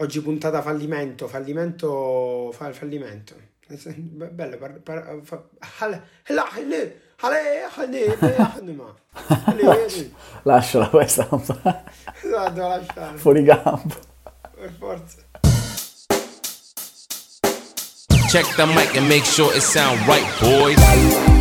Oggi puntata fallimento, fallimento, fa, fallimento. Bello, par, par, fa, Lasciala questa. Esatto, lasciala. Fuori campo. Per forza. Check the mic and make sure it sound right, boys.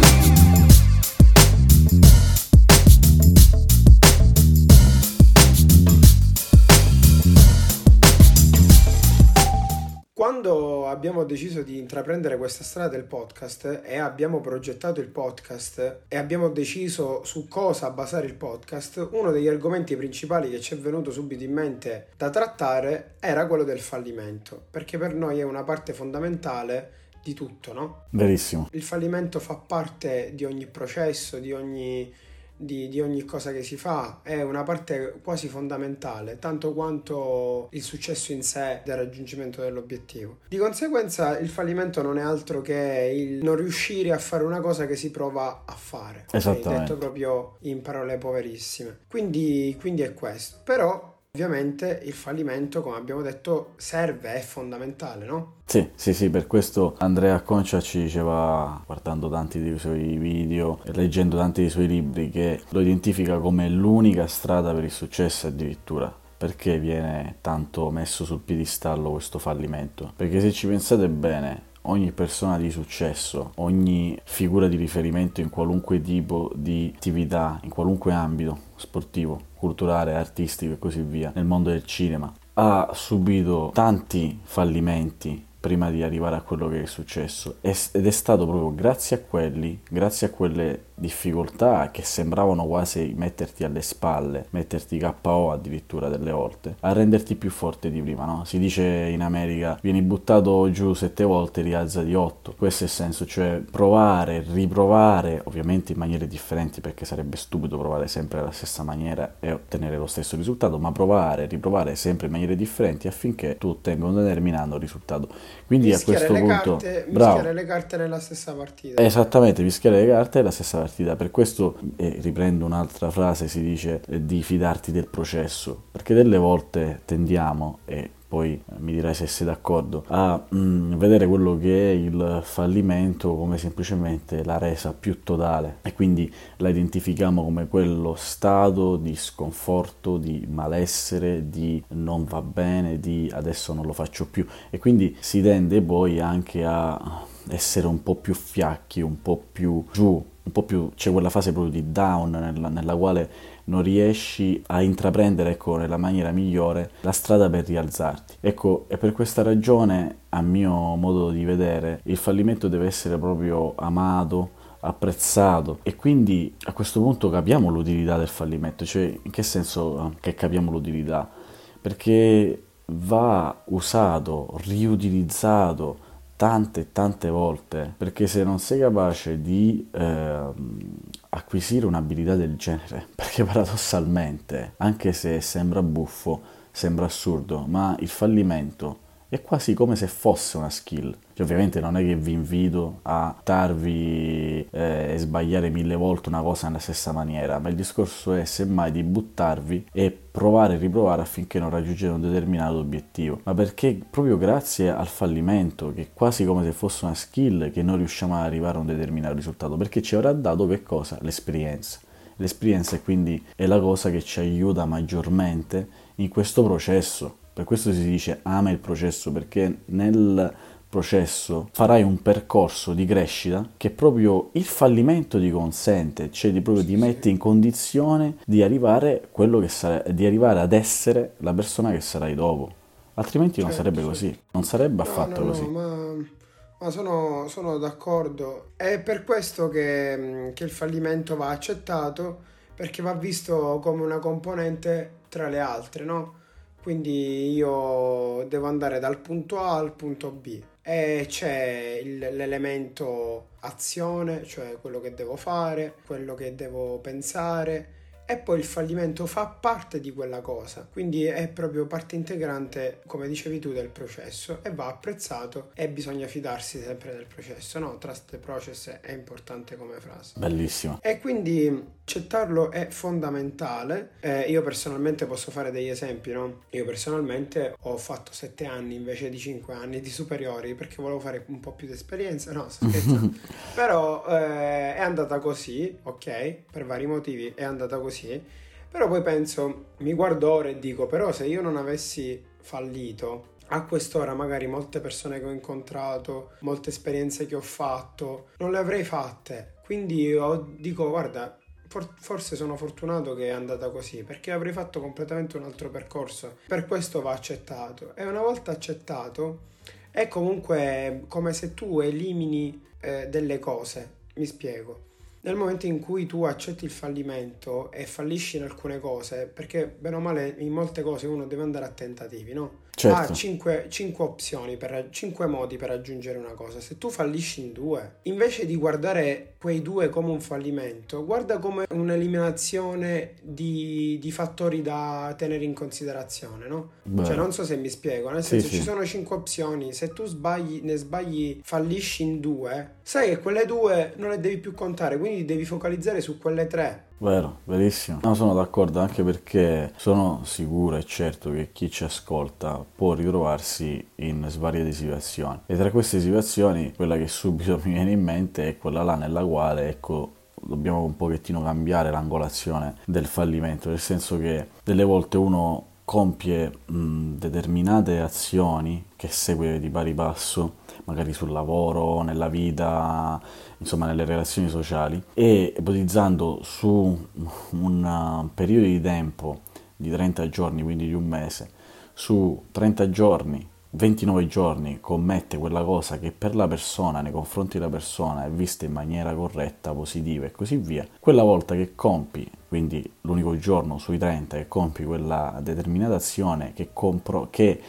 Abbiamo deciso di intraprendere questa strada del podcast e abbiamo progettato il podcast e abbiamo deciso su cosa basare il podcast, uno degli argomenti principali che ci è venuto subito in mente da trattare era quello del fallimento, perché per noi è una parte fondamentale di tutto, no? Verissimo. Il fallimento fa parte di ogni processo, di ogni di, di, ogni cosa che si fa è una parte quasi fondamentale, tanto quanto il successo in sé del raggiungimento dell'obiettivo. Di conseguenza il fallimento non è altro che il non riuscire a fare una cosa che si prova a fare. Esattamente. Detto proprio in parole poverissime. Quindi, quindi è questo. Però Ovviamente il fallimento, come abbiamo detto, serve, è fondamentale, no? Sì, sì, sì, per questo Andrea Concia ci diceva, guardando tanti dei suoi video e leggendo tanti dei suoi libri, che lo identifica come l'unica strada per il successo addirittura perché viene tanto messo sul piedistallo questo fallimento? Perché se ci pensate bene, ogni persona di successo, ogni figura di riferimento in qualunque tipo di attività, in qualunque ambito sportivo, culturale, artistico e così via, nel mondo del cinema, ha subito tanti fallimenti prima di arrivare a quello che è successo ed è stato proprio grazie a quelli, grazie a quelle difficoltà che sembravano quasi metterti alle spalle, metterti KO addirittura delle volte, a renderti più forte di prima, no? Si dice in America vieni buttato giù sette volte, rialza di otto. Questo è il senso, cioè provare, riprovare, ovviamente in maniere differenti perché sarebbe stupido provare sempre alla stessa maniera e ottenere lo stesso risultato, ma provare, riprovare sempre in maniere differenti affinché tu ottenga un determinato risultato. Quindi mischiare a questo punto... Carte, bravo. mischiare le carte nella stessa partita. Esattamente, mischiare le carte nella stessa partita. Per questo, e riprendo un'altra frase, si dice eh, di fidarti del processo, perché delle volte tendiamo, e poi mi dirai se sei d'accordo, a mm, vedere quello che è il fallimento come semplicemente la resa più totale. E quindi la identifichiamo come quello stato di sconforto, di malessere, di non va bene, di adesso non lo faccio più. E quindi si tende poi anche a essere un po' più fiacchi, un po' più giù, un po' più c'è quella fase proprio di down nella, nella quale non riesci a intraprendere ecco, nella maniera migliore la strada per rialzarti. Ecco, e per questa ragione, a mio modo di vedere, il fallimento deve essere proprio amato, apprezzato e quindi a questo punto capiamo l'utilità del fallimento, cioè in che senso che capiamo l'utilità? Perché va usato, riutilizzato, tante tante volte, perché se non sei capace di eh, acquisire un'abilità del genere, perché paradossalmente, anche se sembra buffo, sembra assurdo, ma il fallimento è quasi come se fosse una skill. Cioè, ovviamente non è che vi invito a darvi eh, e sbagliare mille volte una cosa nella stessa maniera, ma il discorso è semmai di buttarvi e provare e riprovare affinché non raggiungete un determinato obiettivo. Ma perché proprio grazie al fallimento, che è quasi come se fosse una skill, che non riusciamo ad arrivare a un determinato risultato, perché ci avrà dato che cosa? L'esperienza. L'esperienza quindi è la cosa che ci aiuta maggiormente in questo processo per questo si dice ama il processo perché nel processo farai un percorso di crescita che proprio il fallimento ti consente, cioè di proprio ti mette in condizione di arrivare, sare- di arrivare ad essere la persona che sarai dopo. Altrimenti non certo, sarebbe certo. così, non sarebbe affatto no, così. No, ma, ma sono, sono, d'accordo. È per questo che, che il fallimento va accettato, perché va visto come una componente tra le altre, no? Quindi io devo andare dal punto A al punto B. E c'è il, l'elemento azione, cioè quello che devo fare, quello che devo pensare e poi il fallimento fa parte di quella cosa, quindi è proprio parte integrante, come dicevi tu, del processo e va apprezzato e bisogna fidarsi sempre del processo, no? Trust the process è importante come frase. Bellissimo. E quindi accettarlo è fondamentale. Eh, io personalmente posso fare degli esempi, no? Io personalmente ho fatto sette anni invece di cinque anni di superiori perché volevo fare un po' più di esperienza, no. Però eh, è andata così, ok? Per vari motivi è andata così sì, però poi penso, mi guardo ora e dico, però se io non avessi fallito, a quest'ora magari molte persone che ho incontrato, molte esperienze che ho fatto, non le avrei fatte. Quindi io dico, guarda, for- forse sono fortunato che è andata così, perché avrei fatto completamente un altro percorso. Per questo va accettato. E una volta accettato, è comunque come se tu elimini eh, delle cose. Mi spiego nel momento in cui tu accetti il fallimento e fallisci in alcune cose, perché bene o male in molte cose uno deve andare a tentativi, no? Certo. Ha cinque, cinque opzioni, per, cinque modi per raggiungere una cosa. Se tu fallisci in due, invece di guardare quei due come un fallimento, guarda come un'eliminazione di, di fattori da tenere in considerazione, no? Beh. Cioè non so se mi spiego, nel senso sì, ci sì. sono cinque opzioni, se tu sbagli, ne sbagli, fallisci in due, sai che quelle due non le devi più contare, quindi devi focalizzare su quelle tre Vero, verissimo. No, sono d'accordo anche perché sono sicuro e certo che chi ci ascolta può ritrovarsi in svariate situazioni. E tra queste situazioni, quella che subito mi viene in mente è quella là nella quale, ecco, dobbiamo un pochettino cambiare l'angolazione del fallimento, nel senso che delle volte uno compie mh, determinate azioni che segue di pari passo, magari sul lavoro, nella vita, insomma nelle relazioni sociali, e ipotizzando su un periodo di tempo di 30 giorni, quindi di un mese, su 30 giorni 29 giorni commette quella cosa che per la persona, nei confronti della persona, è vista in maniera corretta, positiva e così via, quella volta che compi, quindi l'unico giorno sui 30 che compi quella determinata azione che, compro, che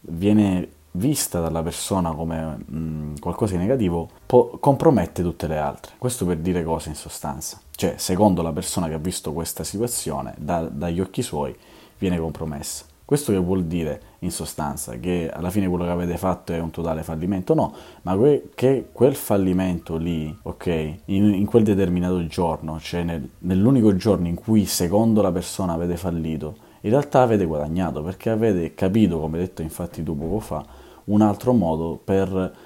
viene vista dalla persona come mh, qualcosa di negativo, po- compromette tutte le altre. Questo per dire cose in sostanza. Cioè, secondo la persona che ha visto questa situazione, da, dagli occhi suoi, viene compromessa. Questo che vuol dire in sostanza? Che alla fine quello che avete fatto è un totale fallimento? No, ma que- che quel fallimento lì, ok, in, in quel determinato giorno, cioè nel, nell'unico giorno in cui secondo la persona avete fallito, in realtà avete guadagnato perché avete capito, come detto infatti tu poco fa, un altro modo per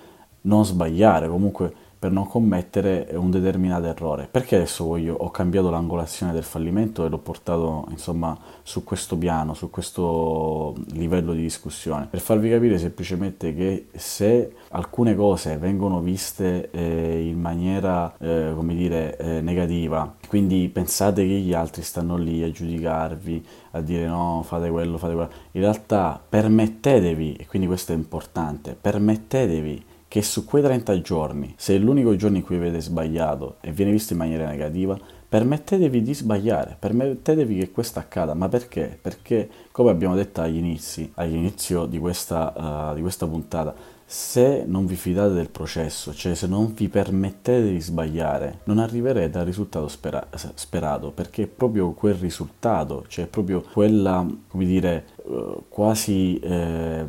non sbagliare, comunque per non commettere un determinato errore. Perché adesso voglio, ho cambiato l'angolazione del fallimento e l'ho portato insomma su questo piano, su questo livello di discussione? Per farvi capire semplicemente che se alcune cose vengono viste eh, in maniera, eh, come dire, eh, negativa, quindi pensate che gli altri stanno lì a giudicarvi, a dire no, fate quello, fate quello, in realtà permettetevi, e quindi questo è importante, permettetevi che su quei 30 giorni, se è l'unico giorno in cui avete sbagliato e viene visto in maniera negativa, permettetevi di sbagliare, permettetevi che questo accada. Ma perché? Perché, come abbiamo detto agli inizi, all'inizio di questa, uh, di questa puntata, se non vi fidate del processo, cioè se non vi permettete di sbagliare, non arriverete al risultato spera- sperato, perché è proprio quel risultato, cioè proprio quella, come dire, uh, quasi eh,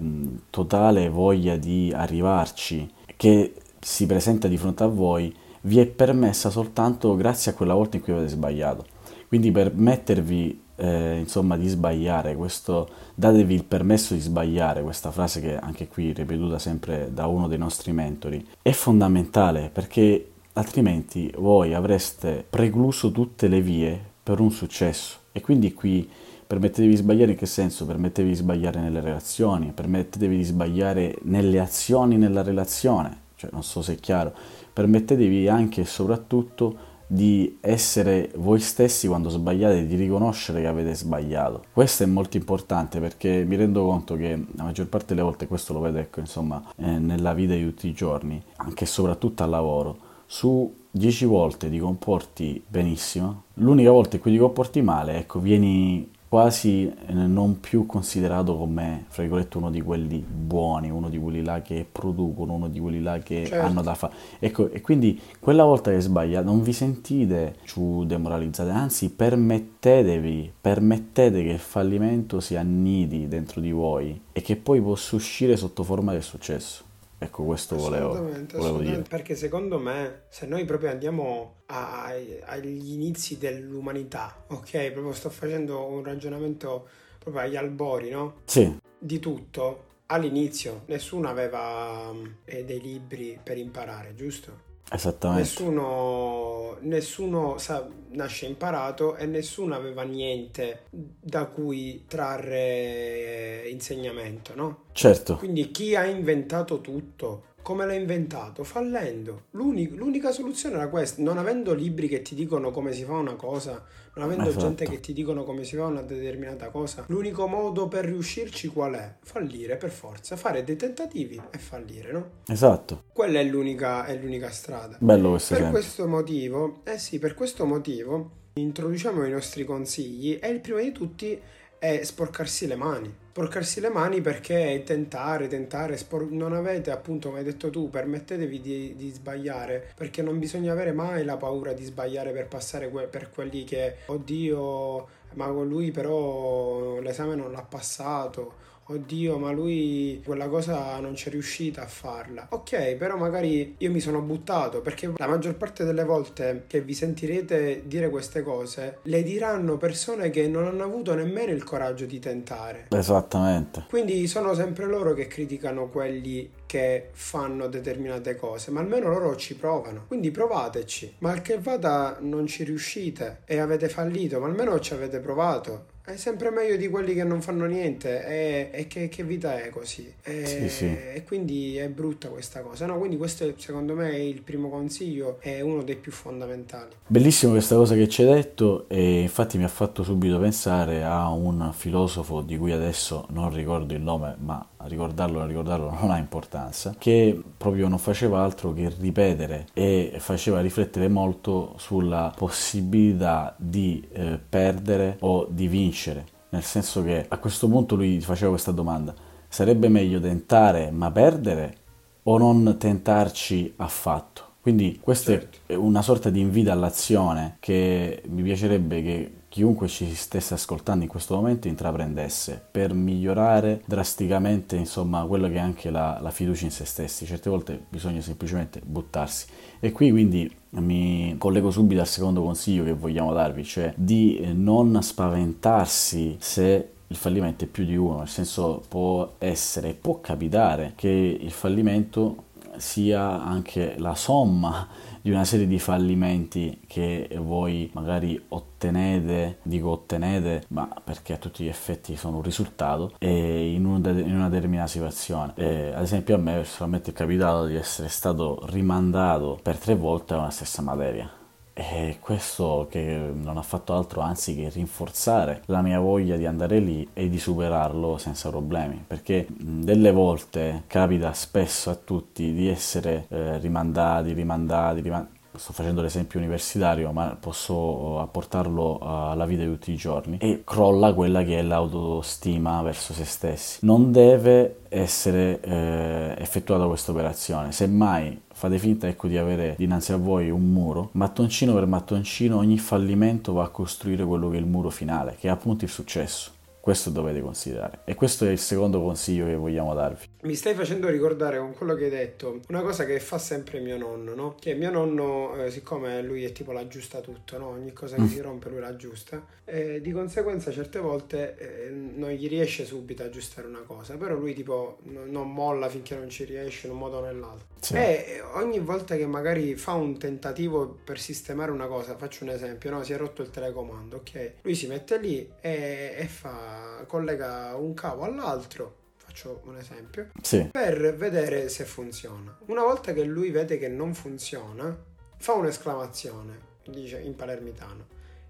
totale voglia di arrivarci che si presenta di fronte a voi vi è permessa soltanto grazie a quella volta in cui avete sbagliato. Quindi permettervi eh, insomma di sbagliare, questo, datevi il permesso di sbagliare, questa frase che anche qui ripetuta sempre da uno dei nostri mentori, è fondamentale perché altrimenti voi avreste precluso tutte le vie per un successo e quindi qui permettetevi di sbagliare in che senso? Permettetevi di sbagliare nelle relazioni, permettetevi di sbagliare nelle azioni nella relazione, cioè non so se è chiaro, permettetevi anche e soprattutto di essere voi stessi quando sbagliate, di riconoscere che avete sbagliato. Questo è molto importante perché mi rendo conto che la maggior parte delle volte, questo lo vedo ecco, insomma, eh, nella vita di tutti i giorni, anche e soprattutto al lavoro, su 10 volte ti comporti benissimo, l'unica volta in cui ti comporti male, ecco, vieni quasi eh, non più considerato come, fra virgolette, uno di quelli buoni, uno di quelli là che producono, uno di quelli là che Certo. hanno da fare. Ecco, e quindi quella volta che sbaglia non vi sentite giù demoralizzate, anzi permettetevi, permettete che il fallimento si annidi dentro di voi e che poi possa uscire sotto forma del successo. Ecco, questo volevo, Assolutamente, volevo dire. assolutamente, perché secondo me se noi proprio andiamo a- agli inizi dell'umanità, ok? Proprio sto facendo un ragionamento proprio agli albori, no? Sì, Di tutto, all'inizio nessuno aveva eh, dei libri per imparare, giusto? Esattamente. Nessuno, nessuno sa- nasce imparato e nessuno aveva niente da cui trarre insegnamento, no? Certo, Quindi chi ha inventato tutto, come l'ha inventato? Fallendo. L'uni- l'unica soluzione era questa, non avendo libri che ti dicono come si fa una cosa, non avendo Esatto. gente che ti dicono come si fa una determinata cosa, l'unico modo per riuscirci qual è? Fallire per forza, fare dei tentativi e fallire, no? esatto. Quella è l'unica, è l'unica strada. Bello questo Per esempio. questo motivo, eh sì, per questo motivo introduciamo i nostri consigli e il primo di tutti è sporcarsi le mani. Sporcarsi le mani perché tentare, tentare, spor- non avete appunto, come hai detto tu, permettetevi di, di sbagliare perché non bisogna avere mai la paura di sbagliare per passare que- per quelli che, oddio, ma con lui però l'esame non l'ha passato. Oddio, ma lui quella cosa non c'è riuscita a farla. Ok, però magari io mi sono buttato perché la maggior parte delle volte che vi sentirete dire queste cose le diranno persone che non hanno avuto nemmeno il coraggio di tentare. Esattamente. Quindi sono sempre loro che criticano quelli che fanno determinate cose, ma almeno loro ci provano. Quindi provateci. Mal che vada non ci riuscite e avete fallito, ma almeno ci avete provato. È sempre meglio di quelli che non fanno niente e, e che, che vita è così. E, Sì, sì. e quindi è brutta questa cosa. No, quindi questo è, secondo me è il primo consiglio, è uno dei più fondamentali. Bellissimo questa cosa che ci hai detto e infatti mi ha fatto subito pensare a un filosofo di cui adesso non ricordo il nome, ma ricordarlo ricordarlo non ha importanza, che proprio non faceva altro che ripetere e faceva riflettere molto sulla possibilità di eh, perdere o di vincere, nel senso che a questo punto lui faceva questa domanda, sarebbe meglio tentare ma perdere o non tentarci affatto? Quindi questa Certo. è una sorta di invito all'azione che mi piacerebbe che chiunque ci stesse ascoltando in questo momento intraprendesse per migliorare drasticamente insomma quello che è anche la, la fiducia in se stessi. Certe volte bisogna semplicemente buttarsi. E qui quindi mi collego subito al secondo consiglio che vogliamo darvi, cioè di non spaventarsi se il fallimento è più di uno, nel senso può essere, può capitare che il fallimento sia anche la somma di una serie di fallimenti che voi magari ottenete, dico ottenete, ma perché a tutti gli effetti sono un risultato, e in, un de- in una determinata situazione. Eh, ad esempio a me personalmente è capitato di essere stato rimandato per tre volte a una stessa materia. E questo che non ha fatto altro anzi che rinforzare la mia voglia di andare lì e di superarlo senza problemi, perché delle volte capita spesso a tutti di essere eh, rimandati, rimandati, rimandati. Sto facendo l'esempio universitario, ma posso apportarlo alla vita di tutti i giorni e crolla quella che è l'autostima verso se stessi. Non deve essere eh, effettuata questa operazione, semmai fate finta ecco, di avere dinanzi a voi un muro, mattoncino per mattoncino ogni fallimento va a costruire quello che è il muro finale, che è appunto il successo. Questo dovete considerare. E questo è il secondo consiglio che vogliamo darvi. Mi stai facendo ricordare con quello che hai detto una cosa che fa sempre mio nonno, no? Che mio nonno, eh, siccome lui è tipo l'aggiusta tutto, no? Ogni cosa che si rompe lui l'aggiusta, e di conseguenza certe volte eh, non gli riesce subito a aggiustare una cosa, però lui tipo no- non molla finché non ci riesce in un modo o nell'altro. Sì. E ogni volta che magari fa un tentativo per sistemare una cosa, faccio un esempio, no? Si è rotto il telecomando, ok? Lui si mette lì e, e fa, collega un cavo all'altro, faccio un esempio, Sì, per vedere se funziona. Una volta che lui vede che non funziona, fa un'esclamazione, dice in palermitano,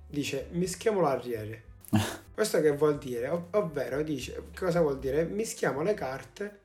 dice mischiamo l'arriere. Questo che vuol dire? Ov- ovvero dice, cosa vuol dire? Mischiamo le carte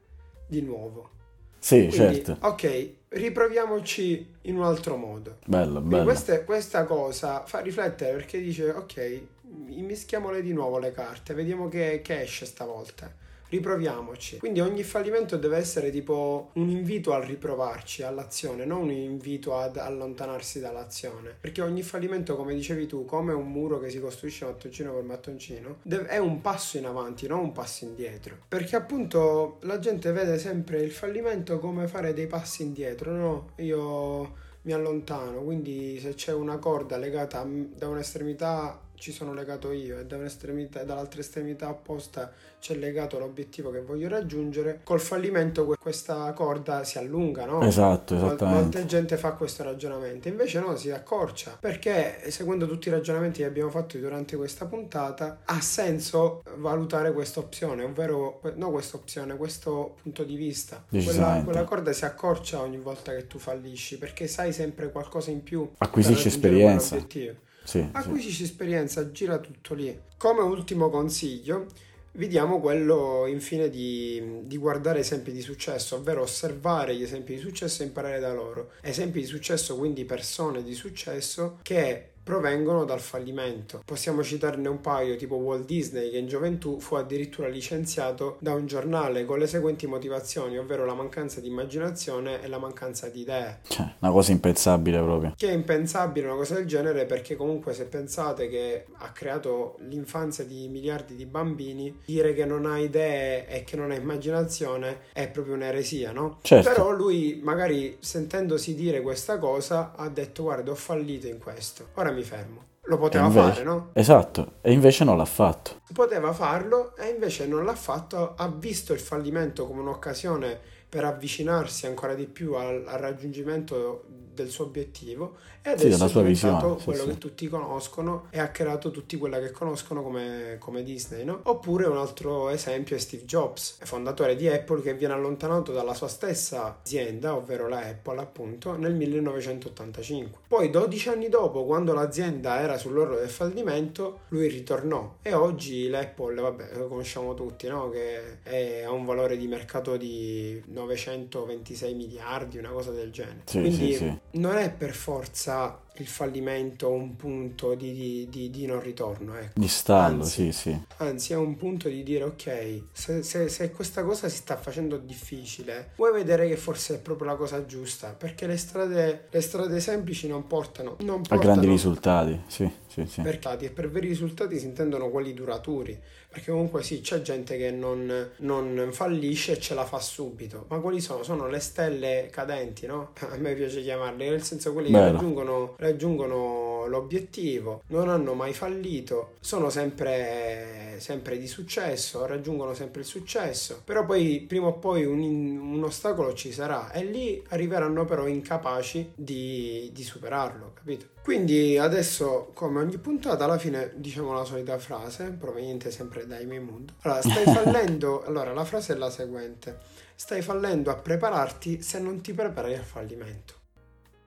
di nuovo. Sì, Quindi, certo. Ok, riproviamoci in un altro modo. Bello, bello. questa, questa cosa fa riflettere perché dice, ok, immischiamole di nuovo le carte, vediamo che, che esce stavolta. Riproviamoci. Quindi ogni fallimento deve essere tipo un invito al riprovarci, all'azione, non un invito ad allontanarsi dall'azione. Perché ogni fallimento, come dicevi tu, come un muro che si costruisce mattoncino per mattoncino, è un passo in avanti, non un passo indietro. Perché appunto la gente vede sempre il fallimento come fare dei passi indietro, no? Io mi allontano, quindi se c'è una corda legata da un'estremità ci sono legato io e da un'estremità, dall'altra estremità opposta c'è legato l'obiettivo che voglio raggiungere, col fallimento que- questa corda si allunga, no? Esatto, esattamente. Molta gente fa questo ragionamento, invece no, si accorcia, perché seguendo tutti i ragionamenti che abbiamo fatto durante questa puntata, ha senso valutare questa opzione, ovvero, no questa opzione, questo punto di vista. Quella, quella corda si accorcia ogni volta che tu fallisci, perché sai sempre qualcosa in più. Acquisisci esperienza. quell'obiettivo. Sì, sì. Acquisisci esperienza, gira tutto lì. Come ultimo consiglio, vi diamo quello infine di, di guardare esempi di successo, ovvero osservare gli esempi di successo e imparare da loro. Esempi di successo, quindi persone di successo che provengono dal fallimento. Possiamo citarne un paio, tipo Walt Disney, che in gioventù fu addirittura licenziato da un giornale con le seguenti motivazioni, ovvero la mancanza di immaginazione e la mancanza di idee. Cioè, una cosa impensabile proprio. Che è impensabile una cosa del genere perché comunque se pensate che ha creato l'infanzia di miliardi di bambini, dire che non ha idee e che non ha immaginazione è proprio un'eresia, no? Certo. Però lui magari sentendosi dire questa cosa ha detto guarda ho fallito in questo, ora mi fermo. Lo poteva invece- fare, no? Esatto, e invece non l'ha fatto. Poteva farlo e invece non l'ha fatto, ha visto il fallimento come un'occasione per avvicinarsi ancora di più al, al raggiungimento del suo obiettivo e adesso sua è diventato visione, sì, quello sì. che tutti conoscono e ha creato tutti quella che conoscono come, come Disney, no? Oppure un altro esempio è Steve Jobs, fondatore di Apple che viene allontanato dalla sua stessa azienda, ovvero la Apple appunto, nel 1985. Poi 12 anni dopo, quando l'azienda era sull'orlo del fallimento, lui ritornò e oggi l'Apple, vabbè, lo conosciamo tutti, no? Che è- ha un valore di mercato di 926 miliardi, una cosa del genere. Sì, Quindi sì, sì. non è per forza il fallimento un punto di, di- di- di non ritorno, ecco. Di stallo, Anzi. sì, sì. Anzi, è un punto di dire, ok, se, se- se questa cosa si sta facendo difficile, vuoi vedere che forse è proprio la cosa giusta, perché le strade, le strade semplici non portano, non A portano grandi risultati, sì, sì, sì. e per veri risultati si intendono quelli duraturi, perché comunque sì, c'è gente che non, non fallisce e ce la fa subito, ma quali sono? Sono le stelle cadenti, no? A me piace chiamarle, nel senso quelli che Bello. raggiungono, raggiungono l'obiettivo, non hanno mai fallito, sono sempre, sempre di successo, raggiungono sempre il successo, però poi prima o poi un, un ostacolo ci sarà e lì arriveranno però incapaci di, di superarlo, capito? Quindi adesso, come ogni puntata, alla fine diciamo la solita frase, proveniente sempre dai miei mood. Allora, stai fallendo, allora la frase è la seguente, stai fallendo a prepararti se non ti prepari al fallimento.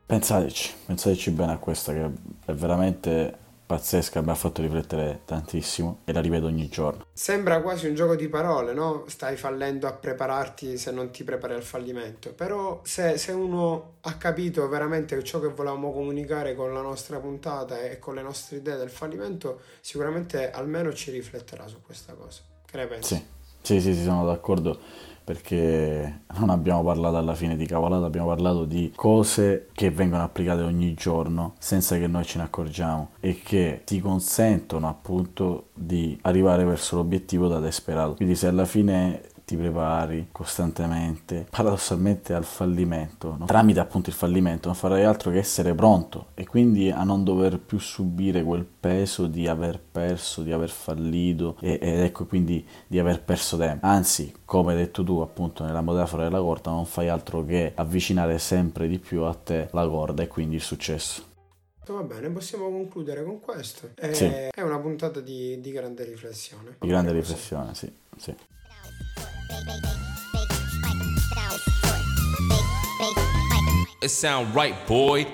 Pensateci, pensateci bene a questa che è veramente pazzesca, mi ha fatto riflettere tantissimo e la rivedo ogni giorno. Sembra quasi un gioco di parole, no? Stai fallendo a prepararti se non ti prepari al fallimento. Però se, se uno ha capito veramente ciò che volevamo comunicare con la nostra puntata e con le nostre idee del fallimento, sicuramente almeno ci rifletterà su questa cosa. Che ne pensi? Sì, sì, sì, sì, sono d'accordo perché non abbiamo parlato alla fine di cavolata, abbiamo parlato di cose che vengono applicate ogni giorno senza che noi ce ne accorgiamo e che ti consentono appunto di arrivare verso l'obiettivo da disperato. Quindi se alla fine ti prepari costantemente, paradossalmente al fallimento, no? tramite appunto il fallimento, non farai altro che essere pronto e quindi a non dover più subire quel peso di aver perso, di aver fallito e, ed ecco quindi di aver perso tempo. Anzi, come hai detto tu appunto nella metafora della corda, non fai altro che avvicinare sempre di più a te la corda e quindi il successo. Va bene, possiamo concludere con questo. È, Sì. è una puntata di, di grande riflessione. Di grande riflessione, sì, sì. It sound right, boy.